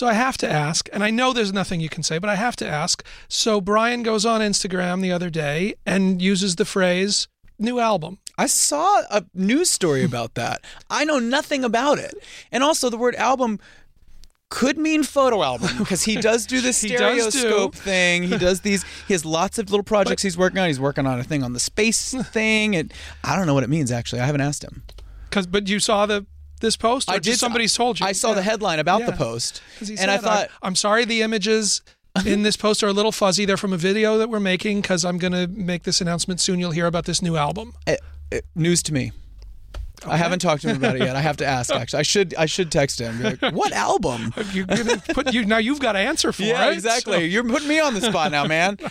So I have to ask, and I know there's nothing you can say, but I have to ask. So Brian goes on Instagram the other day and uses the phrase new album. I saw a news story about that. I know nothing about it. And also, the word album could mean photo album because he does do this He do. stereoscope thing. He does these. He has lots of little projects he's working on. He's working on a thing on the space thing, and I don't know what it means actually. I haven't asked him. Cause, but you saw the this post, or I did. somebody told you. I saw Yeah. the headline about the Yeah. post, 'Cause he and I thought, I'm sorry, the images in this post are a little fuzzy. They're from a video that we're making because I'm going to make this announcement soon. You'll hear about this new album. eh, eh, news to me. I haven't talked to him about it yet. I have to ask. Actually, I should. I should text him. Like, what album? You're gonna put you now. You've got to answer for Yeah, it. exactly. So- You're putting me on the spot now, man.